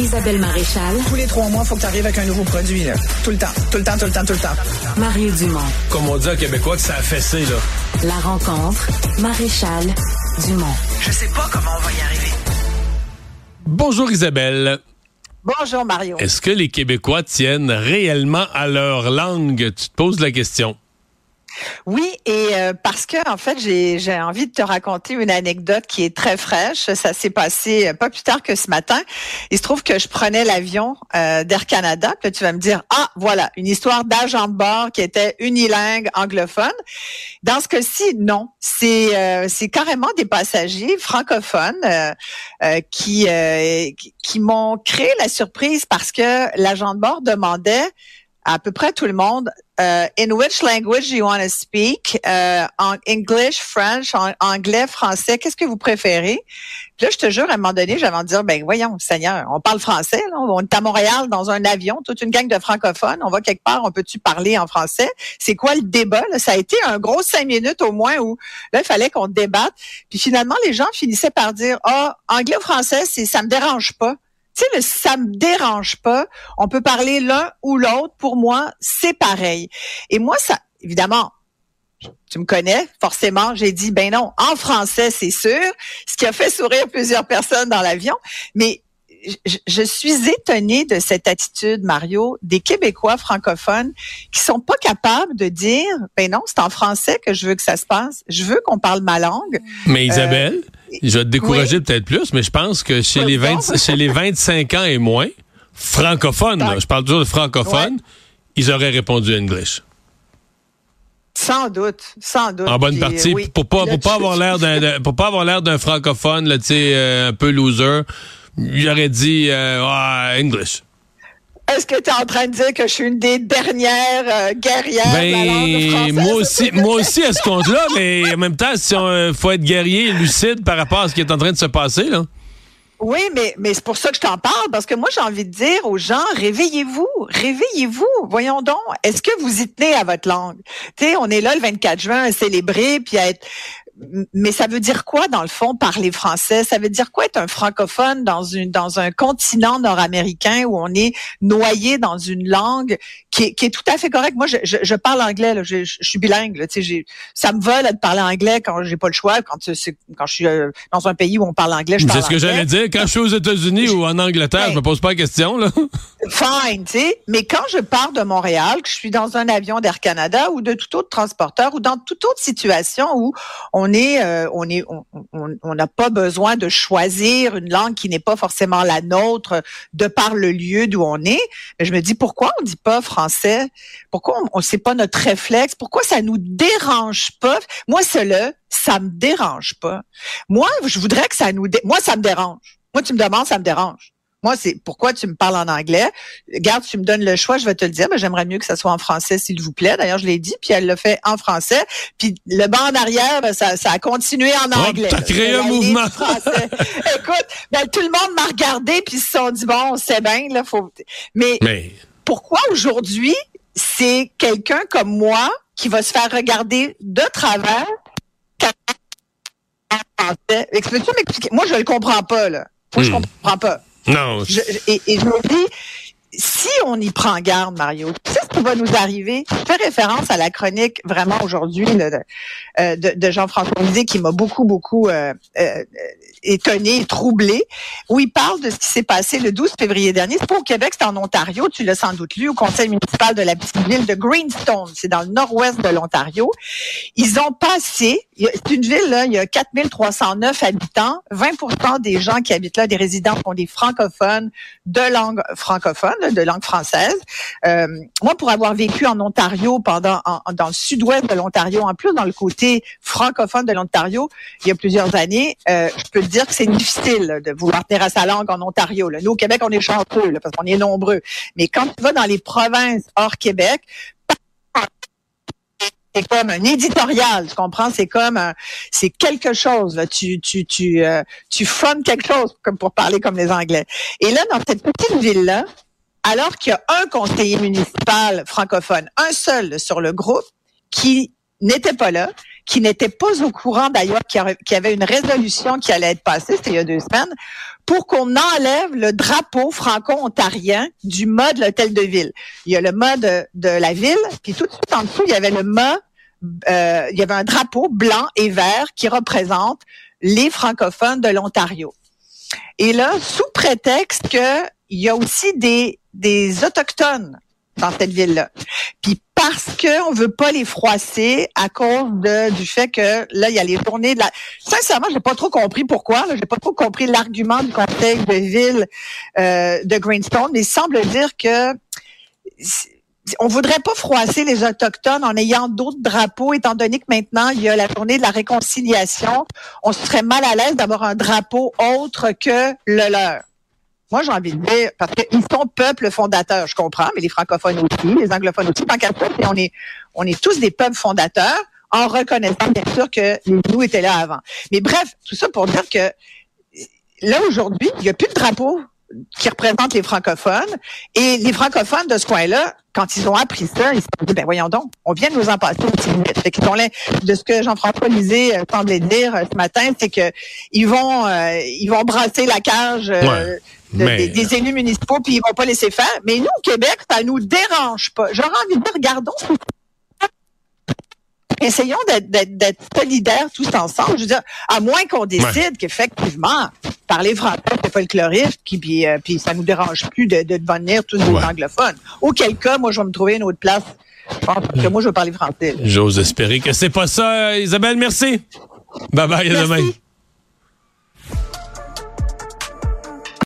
Isabelle Maréchal. Tous les trois mois, il faut que tu arrives avec un nouveau produit. Là. Tout le temps, tout le temps, tout le temps, tout le temps. Mario Dumont. Comme on dit en québécois que ça a fessé, là. La rencontre. Maréchal Dumont. Je sais pas comment on va y arriver. Bonjour Isabelle. Bonjour Mario. Est-ce que les Québécois tiennent réellement à leur langue? Tu te poses la question. Oui, et euh, parce que en fait, j'ai envie de te raconter une anecdote qui est très fraîche. Ça s'est passé euh, pas plus tard que ce matin. Il se trouve que je prenais l'avion euh, d'Air Canada. Puis tu vas me dire, ah, voilà, une histoire d'agent de bord qui était unilingue anglophone. Dans ce cas-ci, non. C'est c'est carrément des passagers francophones qui qui m'ont créé la surprise parce que l'agent de bord demandait à peu près tout le monde uh, in which language you want to speak? Uh, en English, French, en anglais, français, qu'est-ce que vous préférez? Là, je te jure, à un moment donné, j'avais envie de dire, ben voyons, Seigneur, on parle français, là, on est à Montréal dans un avion, toute une gang de francophones, on va quelque part, on peut-tu parler en français? C'est quoi le débat? Ça a été un gros cinq minutes au moins où là, il fallait qu'on débatte. Puis finalement, les gens finissaient par dire, ah, anglais ou français, c'est ça me dérange pas. Tu sais, le ça me dérange pas. On peut parler l'un ou l'autre. Pour moi, c'est pareil. Et moi, ça, évidemment, tu me connais, forcément, j'ai dit, ben non, en français, c'est sûr, ce qui a fait sourire plusieurs personnes dans l'avion, mais je, je, suis étonnée de cette attitude, Mario, des Québécois francophones qui sont pas capables de dire, ben non, c'est en français que je veux que ça se passe, je veux qu'on parle ma langue. Mais Isabelle, euh, je vais te décourager peut-être plus, mais je pense que chez les, 20, chez les 25 ans et moins, francophones, je parle toujours de francophones, ils auraient répondu English. Sans doute, sans doute. En bonne partie, pour pas pour pas avoir l'air d'un pour pas avoir l'air d'un francophone là, tu sais euh, un peu loser, il aurait dit euh, ah, English. Est-ce que tu es en train de dire que je suis une des dernières euh, guerrières de la langue française? Moi aussi, moi aussi à ce compte-là, mais en même temps, il euh, faut être guerrier et lucide par rapport à ce qui est en train de se passer. Là. Oui, mais, mais c'est pour ça que je t'en parle, parce que moi, j'ai envie de dire aux gens, réveillez-vous, réveillez-vous. Voyons donc, est-ce que vous y tenez à votre langue? Tu sais, on est là le 24 juin à célébrer, puis à être mais ça veut dire quoi dans le fond parler français? Ça veut dire quoi être un francophone dans une dans un continent nord-américain où on est noyé dans une langue qui est, qui est tout à fait correcte. Moi, je, je, je parle anglais, là, je, je, suis bilingue. Là, ça me va là, de parler anglais quand j'ai pas le choix. Quand quand je suis euh, dans un pays où on parle anglais, je parle C'est ce que j'allais dire. Quand je suis aux États-Unis ou en Angleterre, je me pose pas la question là. Fine, tu sais. Mais quand je pars de Montréal, que je suis dans un avion d'Air Canada ou de tout autre transporteur ou dans toute autre situation où on on est, euh, on est, on n'a pas besoin de choisir une langue qui n'est pas forcément la nôtre de par le lieu d'où on est. Mais je me dis pourquoi on dit pas français Pourquoi on, sait pas notre réflexe? Pourquoi ça nous dérange pas? Moi, cela, ça me dérange pas. Moi, je voudrais que ça nous, moi, ça me dérange. Moi, tu me demandes, ça me dérange. Moi, c'est pourquoi tu me parles en anglais? Garde, tu me donnes le choix, je vais te le dire, mais j'aimerais mieux que ça soit en français, s'il vous plaît. D'ailleurs, je l'ai dit, puis elle l'a fait en français. Puis le banc en arrière, ben, ça, ça a continué en anglais. Oh, t'as créé un mouvement. Écoute, ben, tout le monde m'a regardé, puis ils se sont dit, bon, c'est bien, là, faut... Mais, mais... pourquoi aujourd'hui, c'est quelqu'un comme moi qui va se faire regarder de travers? Explique-moi, Moi, je le comprends pas, là. Moi, je hmm. comprends pas. Non. et, et je me dis, si on y prend garde, Mario, va nous arriver. Je fais référence à la chronique vraiment aujourd'hui de, euh, de, de Jean-François Lisée qui m'a beaucoup, beaucoup euh, euh, étonné, troublé, où il parle de ce qui s'est passé le 12 février dernier. C'est pas au Québec, c'est en Ontario, tu l'as sans doute lu, au conseil municipal de la petite ville de Greenstone. C'est dans le nord-ouest de l'Ontario. Ils ont passé, c'est une ville, là, il y a 4309 habitants. 20% des gens qui habitent là, des résidents, sont des francophones de langue francophone de langue française. Euh, moi, pour avoir vécu en Ontario pendant dans le sud-ouest de l'Ontario, en plus dans le côté francophone de l'Ontario, il y a plusieurs années, euh, je peux te dire que c'est difficile de vouloir tenir à sa langue en Ontario. Là. Nous, au Québec, on est chanceux parce qu'on est nombreux. Mais quand tu vas dans les provinces hors Québec, c'est comme un éditorial, tu comprends? C'est comme c'est quelque chose. Là. Tu tu tu euh, tu quelque chose comme pour parler comme les Anglais. Et là, dans cette petite ville là, alors qu'il y a un conseiller municipal francophone, un seul sur le groupe, qui n'était pas là, qui n'était pas au courant d'ailleurs qu'il y avait une résolution qui allait être passée, c'était il y a deux semaines, pour qu'on enlève le drapeau franco-ontarien du mât de l'hôtel de ville. Il y a le mât de, la ville, puis tout de suite en dessous, il y avait le mât, euh, il y avait un drapeau blanc et vert qui représente les francophones de l'Ontario. Et là, sous prétexte que il y a aussi des, des autochtones dans cette ville-là. Puis parce qu'on veut pas les froisser à cause de, du fait que là, il y a les tournées de la... Sincèrement, j'ai pas trop compris pourquoi. J'ai pas trop compris l'argument du conseil de ville euh, de Greenstone, mais il semble dire que on voudrait pas froisser les autochtones en ayant d'autres drapeaux, étant donné que maintenant il y a la tournée de la réconciliation. On serait mal à l'aise d'avoir un drapeau autre que le leur. Moi, j'ai envie de dire, parce qu'ils sont peuple fondateur, je comprends, mais les francophones aussi, les anglophones aussi, tant qu'à on est, on est tous des peuples fondateurs, en reconnaissant bien sûr que nous étaient là avant. Mais bref, tout ça pour dire que là, aujourd'hui, il n'y a plus de drapeau qui représente les francophones. Et les francophones de ce coin-là, quand ils ont appris ça, ils se sont dit, ben voyons donc, on vient de nous en passer aussi vite. Fait qu'ils sont là, de ce que Jean-François Lisée euh, semblait dire euh, ce matin, c'est que ils vont euh, ils vont brasser la cage euh, des, élus municipaux, puis ils vont pas laisser faire. Mais nous, au Québec, ça nous dérange pas. J'aurais envie de dire, regardons essayons d'être solidaires tous ensemble. Je veux dire, à moins qu'on décide qu'effectivement, parler français, c'est folkloriste, puis, puis, euh, puis ça nous dérange plus de, de devenir tous des anglophones. Auquel cas, moi, je vais me trouver une autre place. Pense que moi, je veux parler français. J'ose espérer que c'est pas ça. Isabelle, merci. Bye bye, à demain.